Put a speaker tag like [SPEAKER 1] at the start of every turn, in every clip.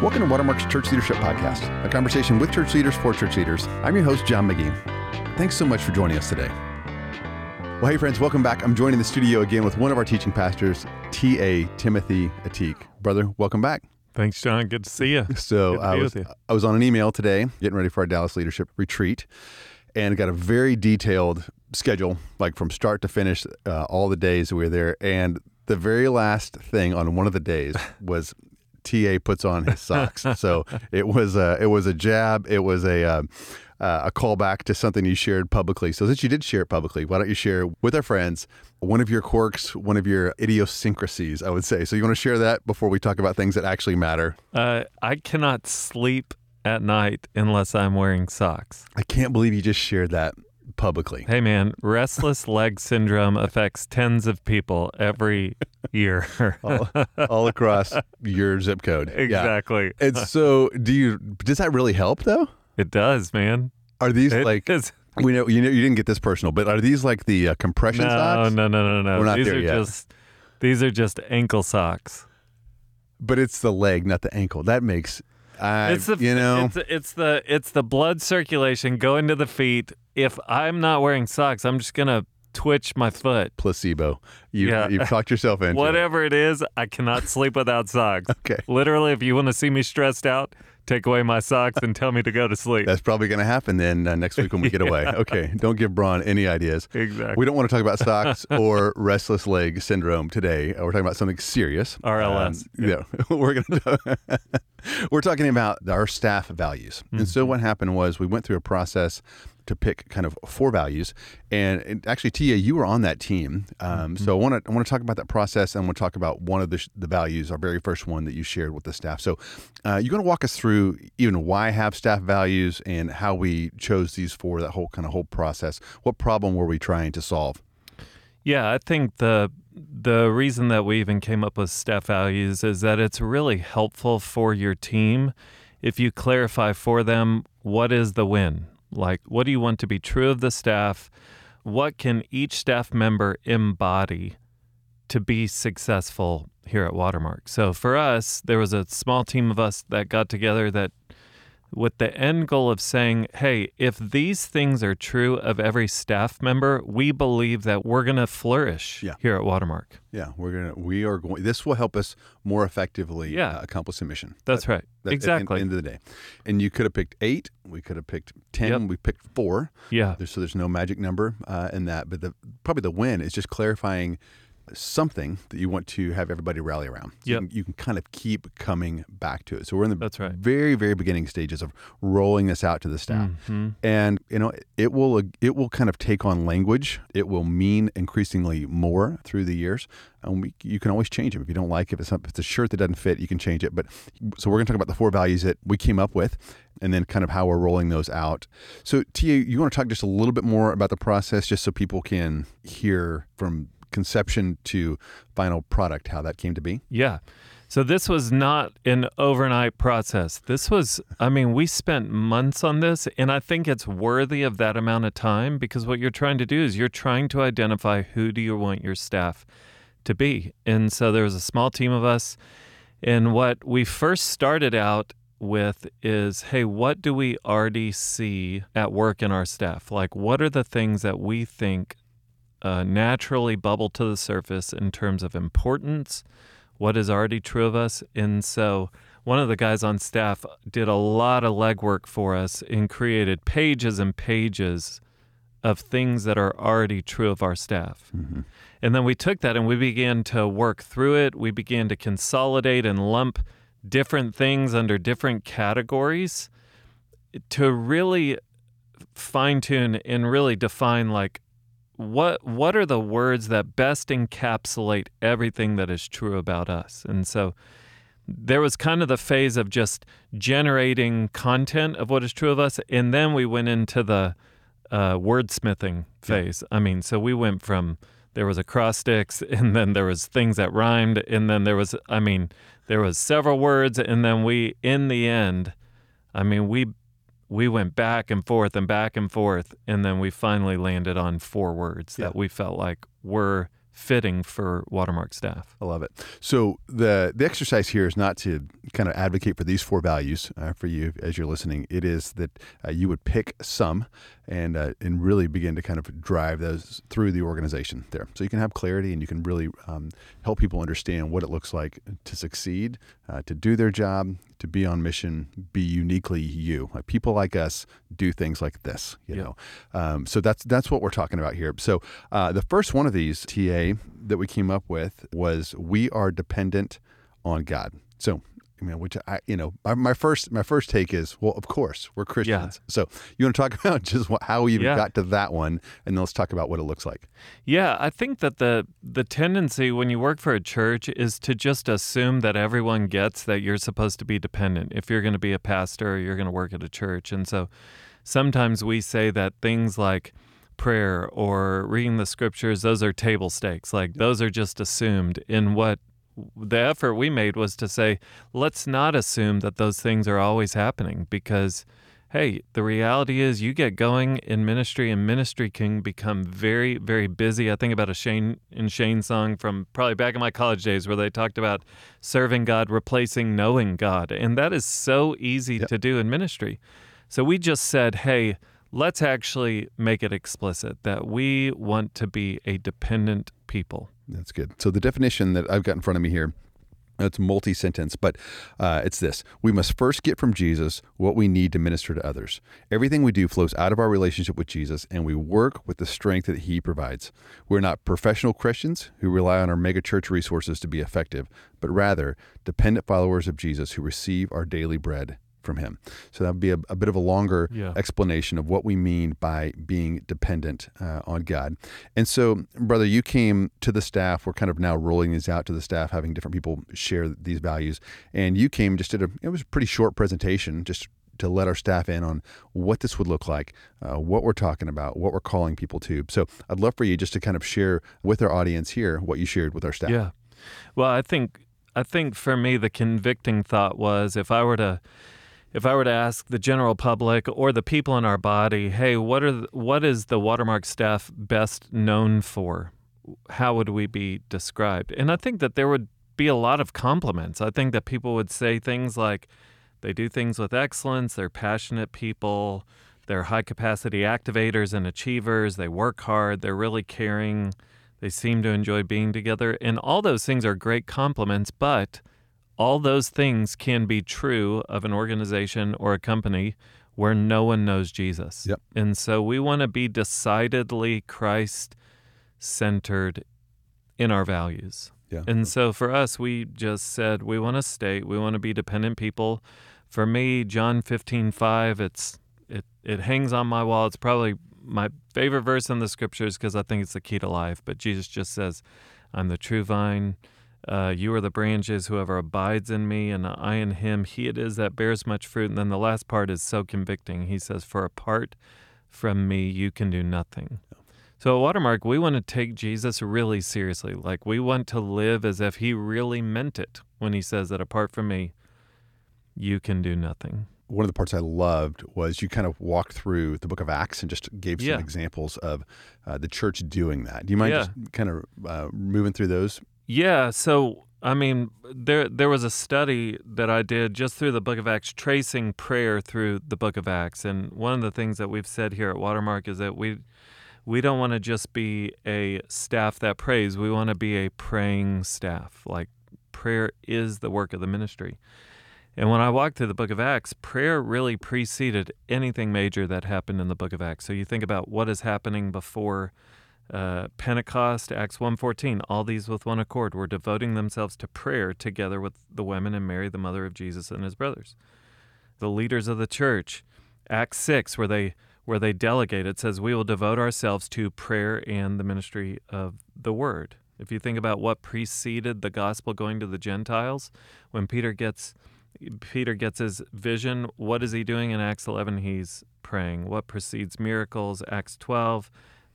[SPEAKER 1] Welcome to Watermark's Church Leadership Podcast, a conversation with church leaders for church leaders. I'm your host, John McGee. Thanks so much for joining us today. Well, hey, friends, welcome back. I'm joining the studio again with one of our teaching pastors, T.A. Timothy Ateek. Brother, welcome back.
[SPEAKER 2] Thanks, John. Good to see you.
[SPEAKER 1] So I was
[SPEAKER 2] you.
[SPEAKER 1] I was on an email today, getting ready for our Dallas leadership retreat, and got a very detailed schedule, like from start to finish, uh, all the days we were there. And the very last thing on one of the days was TA puts on his socks. so it was a, it was a jab. It was a uh, uh, a callback to something you shared publicly. So since you did share it publicly, why don't you share with our friends one of your quirks, one of your idiosyncrasies, I would say. So you want to share that before we talk about things that actually matter.
[SPEAKER 2] Uh, I cannot sleep at night unless I'm wearing socks.
[SPEAKER 1] I can't believe you just shared that publicly.
[SPEAKER 2] Hey, man, restless leg syndrome affects tens of people every year.
[SPEAKER 1] all, all across your zip code. Yeah.
[SPEAKER 2] exactly.
[SPEAKER 1] And so, do you? Does that really help though?
[SPEAKER 2] It does, man.
[SPEAKER 1] Are these
[SPEAKER 2] It
[SPEAKER 1] like
[SPEAKER 2] is-
[SPEAKER 1] we know you know you didn't get this personal, but are these like the uh, compression
[SPEAKER 2] no,
[SPEAKER 1] socks?
[SPEAKER 2] no, no, no, no.
[SPEAKER 1] We're not
[SPEAKER 2] these
[SPEAKER 1] there
[SPEAKER 2] are
[SPEAKER 1] yet.
[SPEAKER 2] just these are just ankle socks.
[SPEAKER 1] But it's the leg, not the ankle. That makes I
[SPEAKER 2] it's the
[SPEAKER 1] you know
[SPEAKER 2] it's, it's the it's the blood circulation going to the feet. If I'm not wearing socks, I'm just gonna twitch my foot.
[SPEAKER 1] placebo. You
[SPEAKER 2] Yeah.
[SPEAKER 1] you've talked yourself into it.
[SPEAKER 2] Whatever it is, I cannot sleep without socks.
[SPEAKER 1] Okay.
[SPEAKER 2] Literally, if you want to see me stressed out, take away my socks and tell me to go to sleep.
[SPEAKER 1] That's probably going to happen then uh, next week when we get away. Okay, don't give Braun any ideas.
[SPEAKER 2] exactly.
[SPEAKER 1] We don't want to talk about socks or restless leg syndrome today. Uh, We're talking about something serious.
[SPEAKER 2] RLS.
[SPEAKER 1] Um, yeah, we're gonna. we're talking about our staff values. And so what happened was we went through a process to pick kind of four values, and, and actually, TA, you were on that team. Um, So I want to I want to talk about that process, and want to talk about one of the, the values, our very first one that you shared with the staff. So uh, you're going to walk us through even why I have staff values and how we chose these four, that whole kind of whole process. What problem were we trying to solve?
[SPEAKER 2] Yeah, I think the the reason that we even came up with staff values is that it's really helpful for your team if you clarify for them what is the win. Like, what do you want to be true of the staff? What can each staff member embody to be successful here at Watermark? So for us, there was a small team of us that got together that with the end goal of saying, hey, if these things are true of every staff member, we believe that we're going to flourish
[SPEAKER 1] Yeah.
[SPEAKER 2] here at Watermark.
[SPEAKER 1] Yeah, we're gonna we are going. This will help us more effectively
[SPEAKER 2] Yeah.
[SPEAKER 1] uh, accomplish the mission.
[SPEAKER 2] That's right.
[SPEAKER 1] That- at-
[SPEAKER 2] exactly.
[SPEAKER 1] At the end of the day, and you could have picked eight. We could have picked ten.
[SPEAKER 2] Yep.
[SPEAKER 1] We picked four.
[SPEAKER 2] yeah.
[SPEAKER 1] There's, so there's no magic number uh, in that. But the probably the win is just clarifying something that you want to have everybody rally around. So
[SPEAKER 2] Yep.
[SPEAKER 1] you, can, you can kind of keep coming back to it. So we're in the
[SPEAKER 2] That's right.
[SPEAKER 1] very very beginning stages of rolling this out to the staff.
[SPEAKER 2] Mhm.
[SPEAKER 1] And you know it will it will kind of take on language. It will mean increasingly more through the years. And we, you can always change them if you don't like it. If it's, not, if it's a shirt that doesn't fit, you can change it. But so we're going to talk about the four values that we came up with, and then kind of how we're rolling those out. So TA, you want to talk just a little bit more about the process, just so people can hear from conception to final product how that came to be.
[SPEAKER 2] Yeah. So this was not an overnight process. This was, I mean, we spent months on this, and I think it's worthy of that amount of time because what you're trying to do is you're trying to identify who do you want your staff to be. And so there was a small team of us, and what we first started out with is hey, what do we already see at work in our staff? Like, what are the things that we think uh, naturally bubble to the surface in terms of importance? what is already true of us. And so one of the guys on staff did a lot of legwork for us and created pages and pages of things that are already true of our staff. And then we took that and we began to work through it. We began to consolidate and lump different things under different categories to really fine tune and really define like what what are the words that best encapsulate everything that is true about us? And so there was kind of the phase of just generating content of what is true of us and then we went into the uh, wordsmithing phase. I mean so we went from there was acrostics and then there was things that rhymed and then there was i mean there was several words and then we in the end i mean we we went back and forth and back and forth and then we finally landed on four words
[SPEAKER 1] Yeah.
[SPEAKER 2] that we felt like were fitting for Watermark staff.
[SPEAKER 1] I love it. So the the exercise here is not to kind of advocate for these four values uh, for you as you're listening. It is that uh, you would pick some and uh, and really begin to kind of drive those through the organization there, so you can have clarity and you can really um, help people understand what it looks like to succeed, uh, to do their job, to be on mission, be uniquely you. Like people like us do things like this, you yep. know. Um, so that's that's what we're talking about here. So uh, the first one of these TA that we came up with was we are dependent on God. So I mean, which I, you know, my first my first take is, well, of course, we're Christians. Yeah. So you want to talk about just how we even yeah. got to that one, and then let's talk about what it looks like.
[SPEAKER 2] Yeah, I think that the the tendency when you work for a church is to just assume that everyone gets that you're supposed to be dependent. If you're going to be a pastor, or you're going to work at a church, and so sometimes we say that things like prayer or reading the scriptures, those are table stakes. Like those are just assumed in what the effort we made was to say, let's not assume that those things are always happening because, hey, the reality is you get going in ministry and ministry can become very, very busy. I think about a Shane and Shane song from probably back in my college days where they talked about serving God replacing knowing God. And that is so easy yep. to do in ministry. So we just said, hey, let's actually make it explicit that we want to be a dependent people.
[SPEAKER 1] That's good. So the definition that I've got in front of me here it's multi sentence, but uh, it's this. We must first get from Jesus what we need to minister to others. Everything we do flows out of our relationship with Jesus, and we work with the strength that He provides. We're not professional Christians who rely on our megachurch resources to be effective, but rather dependent followers of Jesus who receive our daily bread from him. So that would be a, a bit of a longer yeah. explanation of what we mean by being dependent uh, on God. And so, brother, you came to the staff. We're kind of now rolling these out to the staff, having different people share these values. And you came just did a it was a pretty short presentation, just to let our staff in on what this would look like, uh, what we're talking about, what we're calling people to. So I'd love for you just to kind of share with our audience here what you shared with our staff.
[SPEAKER 2] Yeah. Well, I think I think for me the convicting thought was if I were to if I were to ask the general public or the people in our body, hey, what are the, what is the watermark staff best known for? How would we be described? And I think that there would be a lot of compliments. I think that people would say things like they do things with excellence, they're passionate people, they're high capacity activators and achievers, they work hard, they're really caring, they seem to enjoy being together. And all those things are great compliments, but all those things can be true of an organization or a company where no one knows Jesus.
[SPEAKER 1] Yep.
[SPEAKER 2] And so we want to be decidedly Christ centered in our values.
[SPEAKER 1] Yeah.
[SPEAKER 2] And so for us, we just said we want to stay, we want to be dependent people. For me, John 15, 5, it's it it hangs on my wall. It's probably my favorite verse in the scriptures because I think it's the key to life. But Jesus just says, I'm the true vine uh, you are the branches, whoever abides in me, and I in him, he it is that bears much fruit. And then the last part is so convicting. He says, For apart from me, you can do nothing. So at Watermark, we want to take Jesus really seriously. Like we want to live as if he really meant it when he says that apart from me, you can do nothing.
[SPEAKER 1] One of the parts I loved was you kind of walked through the book of Acts and just gave some yeah. examples of uh, the church doing that. Do you mind yeah. just kind of uh, moving through those?
[SPEAKER 2] Yeah, so I mean, there there was a study that I did just through the Book of Acts, tracing prayer through the Book of Acts, and one of the things that we've said here at Watermark is that we we don't want to just be a staff that prays. We want to be a praying staff. Like prayer is the work of the ministry. And when I walked through the book of Acts, prayer really preceded anything major that happened in the book of Acts. So you think about what is happening before uh, Pentecost, Acts 1.14, all these with one accord were devoting themselves to prayer together with the women and Mary, the mother of Jesus and his brothers. The leaders of the church, Acts 6, where they where they delegate, it says, We will devote ourselves to prayer and the ministry of the word. If you think about what preceded the gospel going to the Gentiles, when Peter gets Peter gets his vision, what is he doing in Acts 11? He's praying. What precedes miracles? Acts 12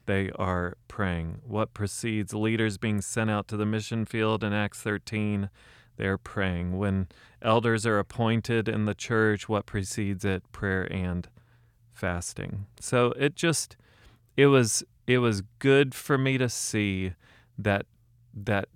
[SPEAKER 2] they are praying. What precedes leaders being sent out to the mission field in Acts 13? They're praying. When elders are appointed in the church, what precedes it? Prayer and fasting. So it just it was it was good for me to see that that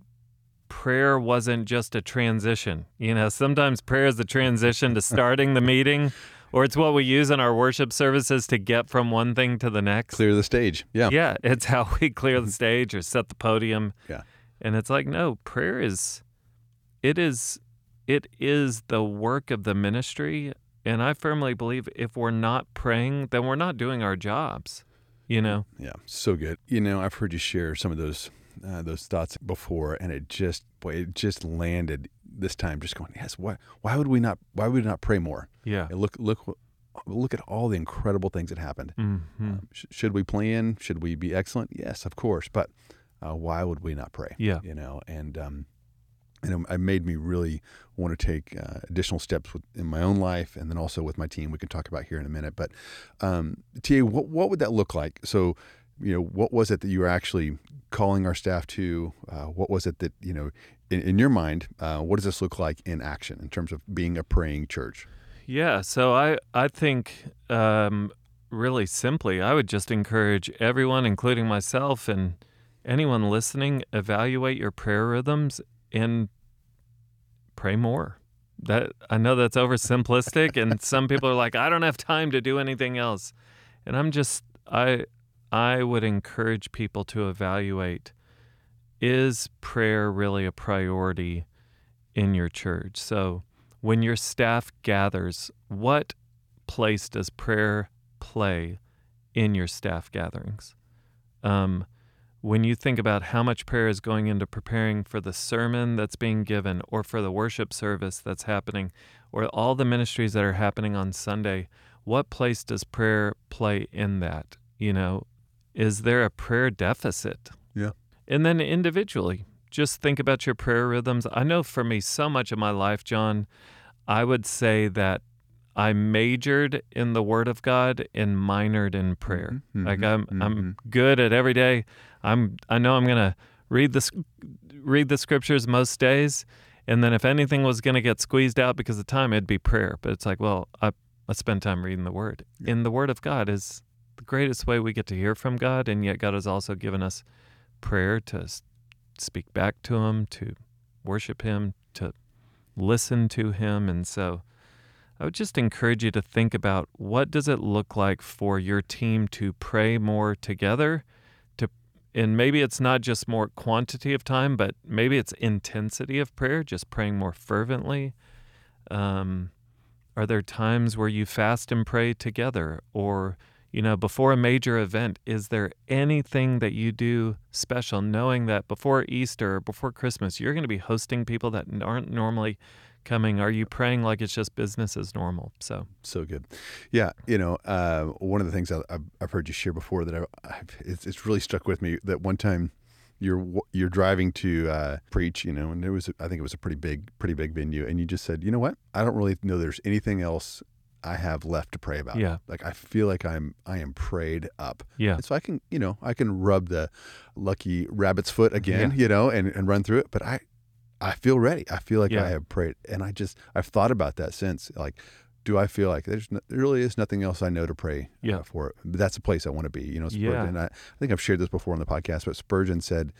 [SPEAKER 2] prayer wasn't just a transition. You know, sometimes prayer is the transition to starting the meeting, or it's what we use in our worship services to get from one thing to the next.
[SPEAKER 1] Clear the stage. Yeah.
[SPEAKER 2] Yeah, it's how we clear the stage or set the podium.
[SPEAKER 1] Yeah.
[SPEAKER 2] And it's like, no, prayer is it is it is the work of the ministry. And I firmly believe if we're not praying, then we're not doing our jobs. You know?
[SPEAKER 1] Yeah. So good. You know, I've heard you share some of those uh, those thoughts before, and it just boy, it just landed this time. Just going, yes. Why? Why would we not? Why would we not pray more?
[SPEAKER 2] Yeah.
[SPEAKER 1] And look, look, look at all the incredible things that happened.
[SPEAKER 2] hmm
[SPEAKER 1] Um, sh- should we plan? Should we be excellent? Yes, of course. But uh, why would we not pray?
[SPEAKER 2] Yeah.
[SPEAKER 1] You know, and um, and it made me really want to take uh, additional steps with, in my own life, and then also with my team. We can talk about here in a minute. But um, TA, what what would that look like? So, you know, what was it that you were actually calling our staff to? Uh, what was it that you know, in, in your mind, uh, what does this look like in action in terms of being a praying church?
[SPEAKER 2] Yeah, so I I think um, really simply, I would just encourage everyone, including myself and anyone listening, evaluate your prayer rhythms and pray more. That I know that's oversimplistic, and some people are like, I don't have time to do anything else, and I'm just I I would encourage people to evaluate: is prayer really a priority in your church? So when your staff gathers, what place does prayer play in your staff gatherings? Um, when you think about how much prayer is going into preparing for the sermon that's being given, or for the worship service that's happening, or all the ministries that are happening on Sunday, what place does prayer play in that? You know, is there a prayer deficit?
[SPEAKER 1] Yeah.
[SPEAKER 2] And then individually, just think about your prayer rhythms. I know for me, so much of my life, John, I would say that I majored in the Word of God and minored in prayer.
[SPEAKER 1] Mhm,
[SPEAKER 2] Like
[SPEAKER 1] mhm,
[SPEAKER 2] I'm, I'm good at every day. I'm, I know I'm gonna read the, read the scriptures most days, and then if anything was gonna get squeezed out because of time, it'd be prayer. But it's like, well, I, I spend time reading the Word,
[SPEAKER 1] Yeah.
[SPEAKER 2] and the Word of God is the greatest way we get to hear from God, and yet God has also given us prayer to speak back to Him, to worship Him, to listen to Him, and so. I would just encourage you to think about what does it look like for your team to pray more together to and maybe it's not just more quantity of time but maybe it's intensity of prayer just praying more fervently um, are there times where you fast and pray together or you know before a major event is there anything that you do special knowing that before easter before christmas you're going to be hosting people that aren't normally coming are you praying like it's just business as normal so
[SPEAKER 1] So good. Yeah. You know, uh, one of the things I, I've, I've heard you share before that I, it's, it's really stuck with me that one time you're you're driving to uh, preach, you know, and there was I think it was a pretty big pretty big venue, and you just said, you know what, I don't really know there's anything else I have left to pray about.
[SPEAKER 2] Yeah.
[SPEAKER 1] Like I feel like I'm I am prayed up.
[SPEAKER 2] yeah
[SPEAKER 1] And so I can, you know, I can rub the lucky rabbit's foot again,
[SPEAKER 2] Yeah.
[SPEAKER 1] you know, and, and run through it. But I, I feel ready. I feel like
[SPEAKER 2] Yeah.
[SPEAKER 1] I have prayed, and I just I've thought about that since. Like, do I feel like there's no, there really is nothing else I know to pray uh,
[SPEAKER 2] Yeah.
[SPEAKER 1] for? But that's a place I want to be. You know,
[SPEAKER 2] Yeah.
[SPEAKER 1] Spurgeon. I, I think I've shared this before on the podcast, but Spurgeon said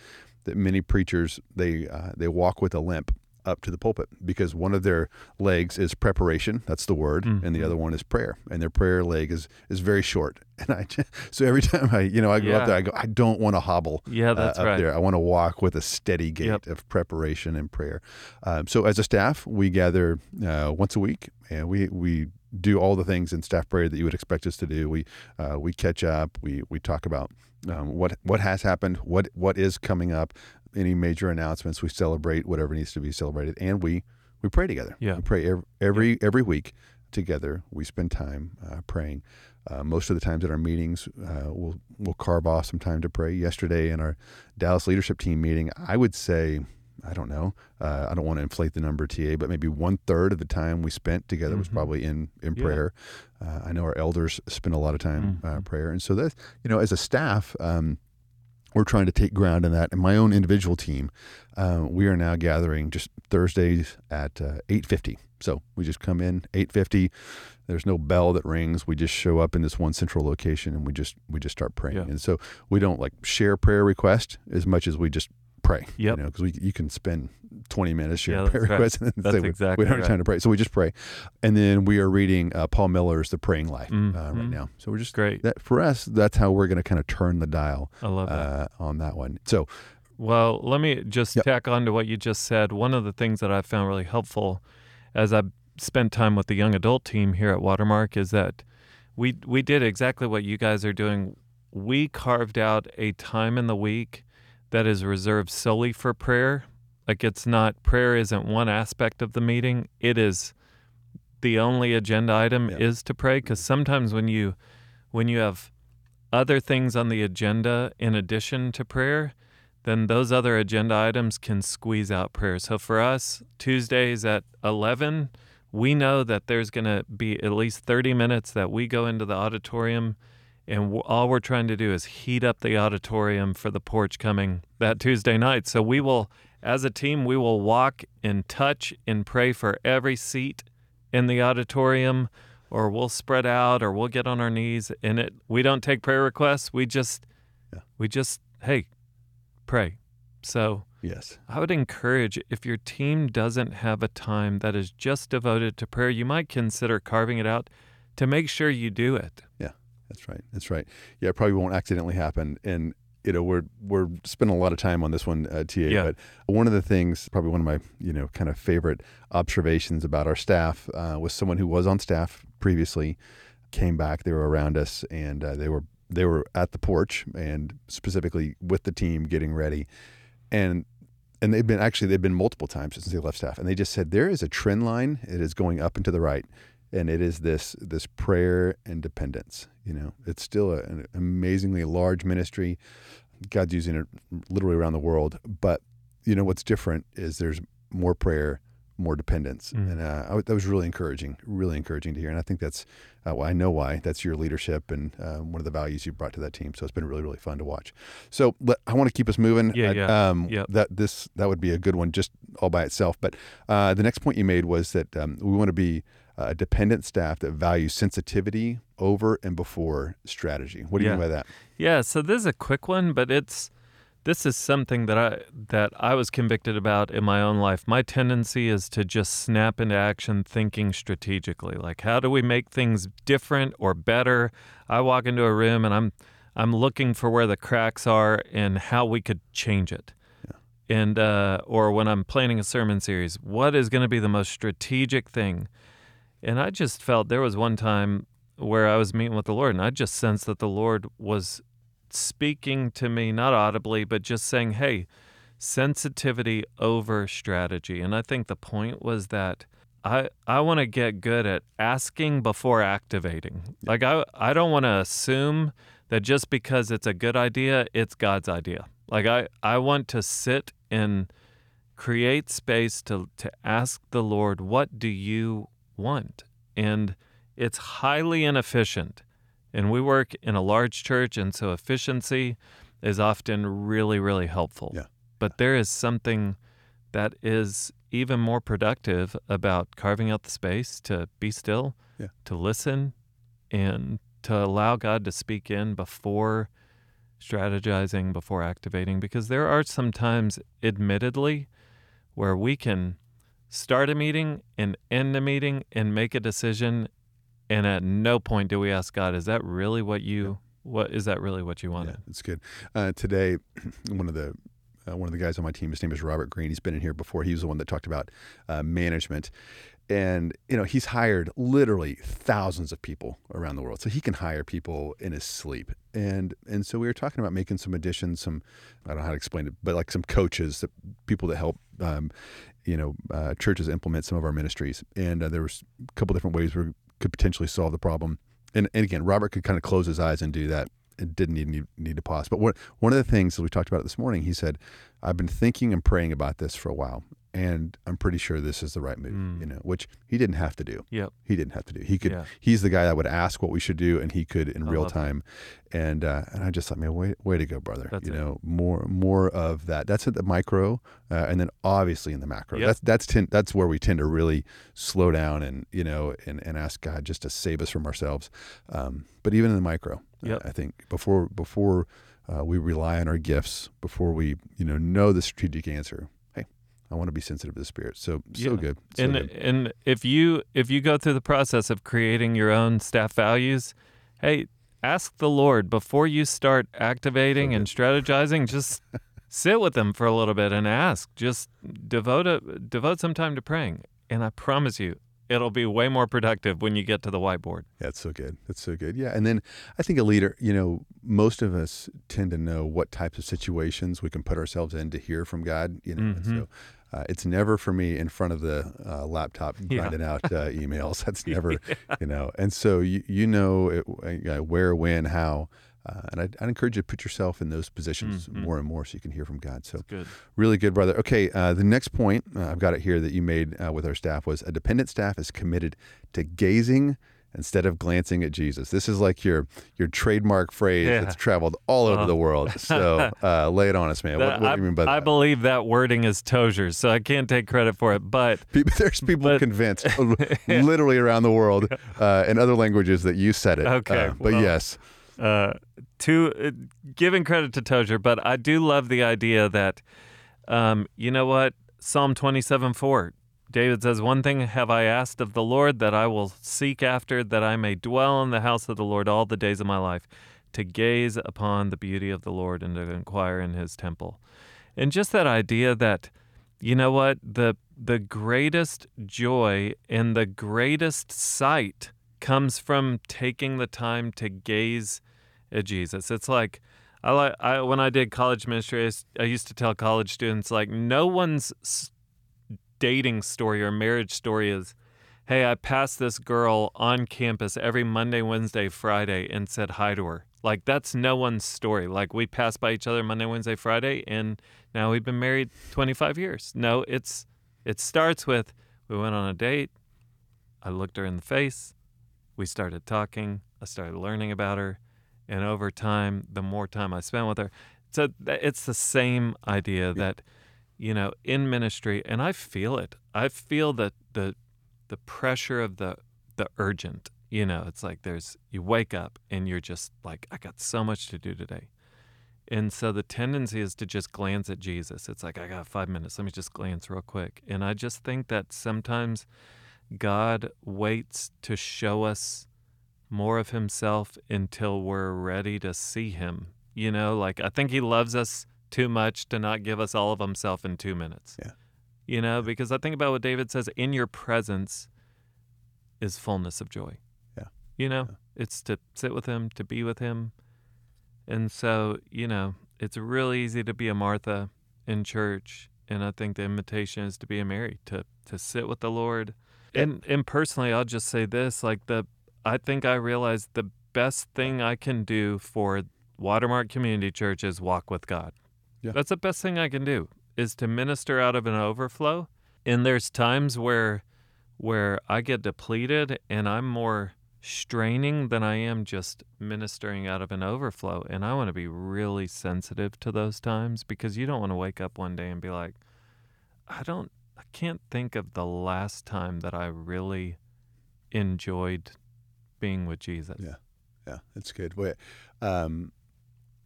[SPEAKER 1] that many preachers they uh, they walk with a limp up to the pulpit because one of their legs is preparation that's the word and the
[SPEAKER 2] Mhm.
[SPEAKER 1] other one is prayer and their prayer leg is is very short. And i so every time i you know i go up there i go i don't want to hobble
[SPEAKER 2] yeah that's
[SPEAKER 1] uh, up
[SPEAKER 2] right.
[SPEAKER 1] there. I want to walk with a steady gait
[SPEAKER 2] Yep.
[SPEAKER 1] of preparation and prayer. Um, so as a staff we gather uh, once a week and we we do all the things in staff prayer that you would expect us to do. We uh, we catch up we we talk about um, what what has happened what what is coming up any major announcements we celebrate whatever needs to be celebrated and we we pray together
[SPEAKER 2] Yeah.
[SPEAKER 1] we pray every every, every week together we spend time uh, praying uh, most of the times at our meetings uh, we'll we'll carve off some time to pray yesterday in our Dallas leadership team meeting I would say I don't know uh, I don't want to inflate the number TA but maybe one third of the time we spent together was
[SPEAKER 2] Mhm.
[SPEAKER 1] probably in in
[SPEAKER 2] Yeah.
[SPEAKER 1] prayer uh, I know our elders spend a lot of time uh,
[SPEAKER 2] Mhm.
[SPEAKER 1] prayer and so that you know as a staff um, we're trying to take ground in that. And my own individual team, uh, we are now gathering just Thursdays at uh, eight fifty. So we just come in eight fifty. There's no bell that rings. We just show up in this one central location and we just we just start praying.
[SPEAKER 2] Yeah.
[SPEAKER 1] And so we don't like share prayer request as much as we just pray.
[SPEAKER 2] Yep.
[SPEAKER 1] You know, because we you can spend 20 minutes sharing
[SPEAKER 2] Yeah,
[SPEAKER 1] prayer
[SPEAKER 2] right.
[SPEAKER 1] requests and
[SPEAKER 2] That's
[SPEAKER 1] say
[SPEAKER 2] exactly
[SPEAKER 1] we don't have
[SPEAKER 2] right.
[SPEAKER 1] time to pray. So we just pray. And then we are reading uh, Paul Miller's The Praying Life uh, right
[SPEAKER 2] Mhm.
[SPEAKER 1] now. So we're just
[SPEAKER 2] Great.
[SPEAKER 1] that for us. That's how we're going to kind of turn the dial
[SPEAKER 2] I love that.
[SPEAKER 1] uh, on that one. So
[SPEAKER 2] Well, let me just
[SPEAKER 1] Yep.
[SPEAKER 2] tack on to what you just said. One of the things that I found really helpful as I spent time with the young adult team here at Watermark is that we we did exactly what you guys are doing. We carved out a time in the week that is reserved solely for prayer. Like it's not prayer isn't one aspect of the meeting. It is the only agenda item
[SPEAKER 1] Yeah.
[SPEAKER 2] is to pray because sometimes when you when you have other things on the agenda in addition to prayer, then those other agenda items can squeeze out prayer. So for us, Tuesdays at 11, we know that there's going to be at least 30 minutes that we go into the auditorium and w- all we're trying to do is heat up the auditorium for the porch coming that Tuesday night. So we will as a team we will walk and touch and pray for every seat in the auditorium or we'll spread out or we'll get on our knees and it we don't take prayer requests. We just
[SPEAKER 1] Yeah.
[SPEAKER 2] we just hey, pray. So
[SPEAKER 1] yes,
[SPEAKER 2] I would encourage if your team doesn't have a time that is just devoted to prayer, you might consider carving it out to make sure you do it.
[SPEAKER 1] That's right. That's right. Yeah, it probably won't accidentally happen. And you know, we're we're spending a lot of time on this one, uh, TA.
[SPEAKER 2] Yeah.
[SPEAKER 1] But one of the things, probably one of my you know kind of favorite observations about our staff uh, was someone who was on staff previously, came back. They were around us, and uh, they were they were at the porch and specifically with the team getting ready, and and they've been actually they've been multiple times since they left staff, and they just said there is a trend line. It is going up and to the right, and it is this this prayer and dependence. You know, it's still a, an amazingly large ministry. God's using it literally around the world, but you know what's different is there's more prayer, more dependence,
[SPEAKER 2] Mm.
[SPEAKER 1] and uh, I w- that was really encouraging, really encouraging to hear. And I think that's uh, well, I know why. That's your leadership and uh, one of the values you brought to that team. So it's been really, really fun to watch. So let, I want to keep us moving.
[SPEAKER 2] Yeah,
[SPEAKER 1] I-
[SPEAKER 2] yeah.
[SPEAKER 1] Um,
[SPEAKER 2] Yep.
[SPEAKER 1] That this that would be a good one just all by itself. But uh, the next point you made was that um, we want to be a dependent staff that values sensitivity over and before strategy. What do you
[SPEAKER 2] Yeah.
[SPEAKER 1] mean by that?
[SPEAKER 2] Yeah, so this is a quick one, but it's this is something that I that I was convicted about in my own life. My tendency is to just snap into action thinking strategically. Like how do we make things different or better? I walk into a room and I'm I'm looking for where the cracks are and how we could change it. Yeah. And uh, or when I'm planning a sermon series, what is going to be the most strategic thing? And I just felt there was one time where I was meeting with the Lord, and I just sensed that the Lord was speaking to me, not audibly, but just saying, hey, sensitivity over strategy. And I think the point was that I, I want to get good at asking before activating. Like, I, I don't want to assume that just because it's a good idea, it's God's idea. Like, I, I want to sit and create space to, to ask the Lord, what do you want? And it's highly inefficient. And we work in a large church, and so efficiency is often really, really helpful.
[SPEAKER 1] Yeah.
[SPEAKER 2] But there is something that is even more productive about carving out the space to be still,
[SPEAKER 1] Yeah.
[SPEAKER 2] to listen, and to allow God to speak in before strategizing, before activating. Because there are some times, admittedly, where we can start a meeting and end a meeting and make a decision and at no point do we ask God, is that really what you what is that really what you wanted?
[SPEAKER 1] Yeah, it's good. Uh, today, one of the uh, one of the guys on my team, his name is Robert Green. He's been in here before. He was the one that talked about uh, management, and you know he's hired literally thousands of people around the world, so he can hire people in his sleep. And and so we were talking about making some additions, some I don't know how to explain it, but like some coaches, that people that help. Um, you know, uh, churches implement some of our ministries, and uh, there was a couple different ways we could potentially solve the problem. And, and again, Robert could kind of close his eyes and do that. It didn't need, need need to pause. But one one of the things that we talked about this morning, he said, "I've been thinking and praying about this for a while, and I'm pretty sure this is the right move."
[SPEAKER 2] Mm.
[SPEAKER 1] You know, which he didn't have to do.
[SPEAKER 2] Yep.
[SPEAKER 1] He didn't have to do. He could.
[SPEAKER 2] Yeah.
[SPEAKER 1] He's the guy that would ask what we should do, and he could in
[SPEAKER 2] I
[SPEAKER 1] real
[SPEAKER 2] love that.
[SPEAKER 1] time. And uh, and I just thought, man, way way to go, brother.
[SPEAKER 2] That's
[SPEAKER 1] you
[SPEAKER 2] it.
[SPEAKER 1] know, more more of that. That's at the micro, uh, and then obviously in the macro.
[SPEAKER 2] Yep.
[SPEAKER 1] That's that's ten, that's where we tend to really slow down and you know and, and ask God just to save us from ourselves. Um, but even in the micro,
[SPEAKER 2] Yep.
[SPEAKER 1] I think before before uh, we rely on our gifts before we, you know, know the strategic answer. I want to be sensitive to the Spirit. So so
[SPEAKER 2] Yeah.
[SPEAKER 1] good. So
[SPEAKER 2] and
[SPEAKER 1] good.
[SPEAKER 2] and if you if you go through the process of creating your own staff values, hey, ask the Lord before you start activating
[SPEAKER 1] So
[SPEAKER 2] and strategizing. Just sit with them for a little bit and ask. Just devote a devote some time to praying, and I promise you, it'll be way more productive when you get to the whiteboard.
[SPEAKER 1] That's so good. That's so good. Yeah. And then I think a leader, you know, most of us tend to know what types of situations we can put ourselves in to hear from God, you know.
[SPEAKER 2] Mhm.
[SPEAKER 1] so uh, it's never for me in front of the uh, laptop
[SPEAKER 2] Yeah.
[SPEAKER 1] grinding out uh, emails. That's never, you know. And so you, you know it, uh, where, when, how. Uh, and I'd, I'd encourage you to put yourself in those positions
[SPEAKER 2] Mhm.
[SPEAKER 1] more and more so you can hear from God. So
[SPEAKER 2] Good.
[SPEAKER 1] Really good, brother. Okay, uh, the next point uh, I've got it here that you made uh, with our staff was a dependent staff is committed to gazing instead of glancing at Jesus. This is like your your trademark phrase
[SPEAKER 2] Yeah.
[SPEAKER 1] that's traveled all over
[SPEAKER 2] Oh.
[SPEAKER 1] the world. So uh, lay it on us, man. What,
[SPEAKER 2] That-
[SPEAKER 1] what
[SPEAKER 2] I,
[SPEAKER 1] do you mean by that?
[SPEAKER 2] I believe that wording is Tozer's, so I can't take credit for it. But
[SPEAKER 1] People, there's people
[SPEAKER 2] But-
[SPEAKER 1] convinced, literally around the world, uh, in other languages that you said it.
[SPEAKER 2] Okay,
[SPEAKER 1] Uh, but
[SPEAKER 2] well,
[SPEAKER 1] yes,
[SPEAKER 2] uh, to uh, giving credit to Tozer, but I do love the idea that, um, you know what, Psalm twenty-seven four, David says, "One thing have I asked of the Lord that I will seek after, that I may dwell in the house of the Lord all the days of my life, to gaze upon the beauty of the Lord and to inquire in His temple." And just that idea that, you know what, the the greatest joy and the greatest sight comes from taking the time to gaze at Jesus. It's like I like I when I did college ministry, I used, to tell college students like no one's dating story or marriage story is, "Hey, I passed this girl on campus every Monday, Wednesday, Friday and said hi to her." Like that's no one's story. Like we passed by each other Monday, Wednesday, Friday and now we've been married 25 years. No, it's it starts with we went on a date. I looked her in the face. We started talking. I started learning about her. And over time, the more time I spent with her, so it's the same idea that, you know, in ministry, and I feel it. I feel that the the pressure of the the urgent. You know, it's like there's you wake up and you're just like, I got so much to do today. And so the tendency is to just glance at Jesus. It's like, I got five minutes. Let me just glance real quick. And I just think that sometimes God waits to show us more of himself until we're ready to see him. You know, like I think he loves us too much to not give us all of himself in two minutes.
[SPEAKER 1] Yeah.
[SPEAKER 2] You know, because I think about what David says in your presence is fullness of joy.
[SPEAKER 1] Yeah.
[SPEAKER 2] You know, it's to sit with him, to be with him. And so, you know, it's really easy to be a Martha in church. And I think the invitation is to be a Mary, to to sit with the Lord. And and personally, I'll just say this: like the, I think I realized the best thing I can do for Watermark Community Church is walk with God.
[SPEAKER 1] Yeah.
[SPEAKER 2] That's the best thing I can do is to minister out of an overflow. And there's times where where I get depleted and I'm more straining than I am just ministering out of an overflow. And I want to be really sensitive to those times because you don't want to wake up one day and be like, I don't, I can't think of the last time that I really enjoyed being with Jesus.
[SPEAKER 1] Yeah. Yeah, that's good. Wait, um,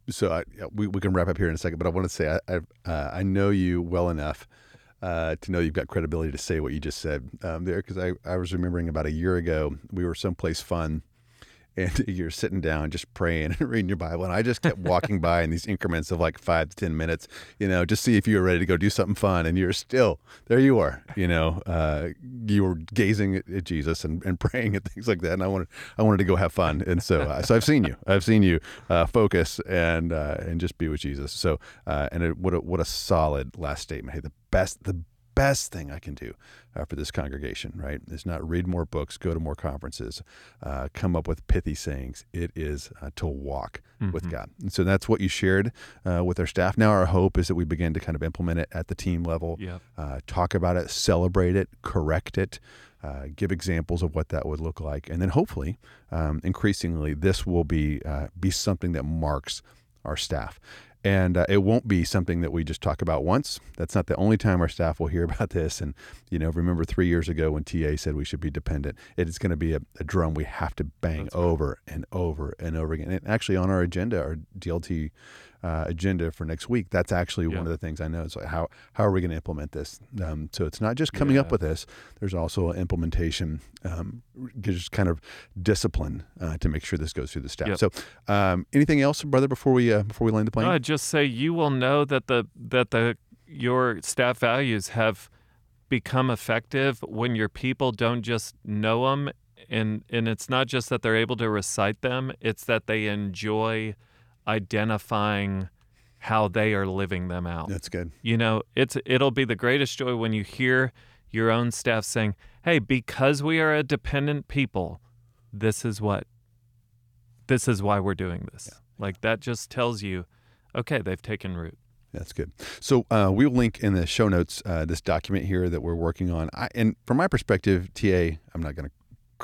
[SPEAKER 1] so I, we, we can wrap up here in a second, but I want to say I I, uh, I know you well enough uh, to know you've got credibility to say what you just said um, there because I, I was remembering about a year ago we were someplace fun and you're sitting down just praying and reading your Bible and I just kept walking by in these increments of like five to ten minutes, you know, just see if you were ready to go do something fun and you're still there. You are, you know, uh, you were gazing at, at Jesus and, and praying and things like that, and I wanted I wanted to go have fun, and so uh, so I've seen you, I've seen you uh, focus and uh, and just be with Jesus. So uh, and it, what a, what a solid last statement. Hey, the best the best thing I can do uh, for this congregation, right, is not read more books, go to more conferences, uh, come up with pithy sayings. It is uh, to walk with
[SPEAKER 2] Mhm.
[SPEAKER 1] God. And so that's what you shared uh, with our staff. Now our hope is that we begin to kind of implement it at the team level,
[SPEAKER 2] Yep.
[SPEAKER 1] uh, talk about it, celebrate it, correct it. Uh, give examples of what that would look like, and then hopefully, um, increasingly, this will be uh, be something that marks our staff. And uh, it won't be something that we just talk about once. That's not the only time our staff will hear about this. And, you know, remember three years ago when TA said we should be dependent, it is going to be a, a drum we have to bang
[SPEAKER 2] That's right.
[SPEAKER 1] over and over and over again. And actually, on our agenda, our DLT uh, agenda for next week, that's actually
[SPEAKER 2] Yeah.
[SPEAKER 1] one of the things I know. It's like how how are we going to implement this? Um, so it's not just coming up with this. There's also an implementation, um, just kind of discipline uh, to make sure this goes through the staff.
[SPEAKER 2] Yep.
[SPEAKER 1] So um, anything else, brother, before we uh, before we land the plane?
[SPEAKER 2] No, I'd just say you will know that the that the your staff values have become effective when your people don't just know them and and it's not just that they're able to recite them it's that they enjoy identifying how they are living them out
[SPEAKER 1] That's good.
[SPEAKER 2] you know it's it'll be the greatest joy when you hear your own staff saying hey because we are a dependent people this is what this is why we're doing this like that just tells you okay they've taken root
[SPEAKER 1] That's good. So uh, we'll link in the show notes uh, this document here that we're working on. I, and from my perspective, TA, I'm not going to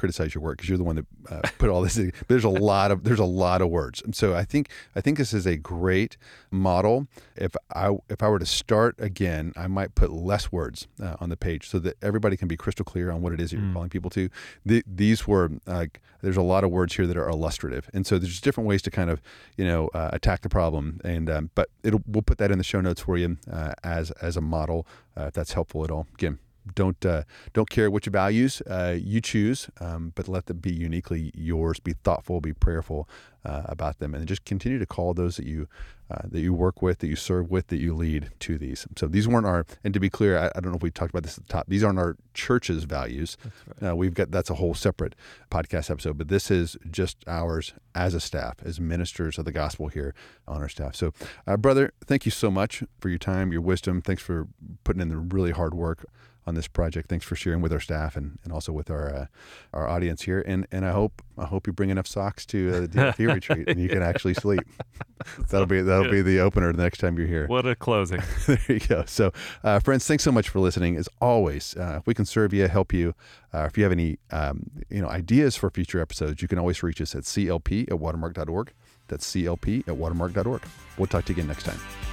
[SPEAKER 1] criticize your work because you're the one that uh, put all this. In. There's a lot of there's a lot of words, and so I think I think this is a great model. If I if I were to start again, I might put less words uh, on the page so that everybody can be crystal clear on what it is that you're
[SPEAKER 2] Mm.
[SPEAKER 1] calling people to. The, these were like there's a lot of words here that are illustrative, and so there's different ways to kind of you know uh, attack the problem. And um, but it'll we'll put that in the show notes for you uh, as as a model uh, if that's helpful at all. Again, don't uh, don't care which values uh, you choose, um, but let them be uniquely yours. Be thoughtful, be prayerful uh, about them, and just continue to call those that you uh, that you work with, that you serve with, that you lead to these. So these weren't our. And to be clear, I, I don't know if we talked about this at the top. These aren't our church's values. Uh, we've got that's a whole separate podcast episode, but this is just ours as a staff, as ministers of the gospel here on our staff. So, uh, brother, thank you so much for your time, your wisdom. Thanks for putting in the really hard work on this project. Thanks for sharing with our staff and, and also with our uh, our audience here. And and I hope I hope you bring enough socks to uh, the DFP retreat and you can actually sleep. that'll be that'll be the opener the next time you're here.
[SPEAKER 2] what a closing
[SPEAKER 1] there you go. So, uh, friends, thanks so much for listening. As always, uh, if we can serve you, help you, uh, if you have any um, you know ideas for future episodes, you can always reach us at clp at watermark.org. That's clp at watermark.org. We'll talk to you again next time.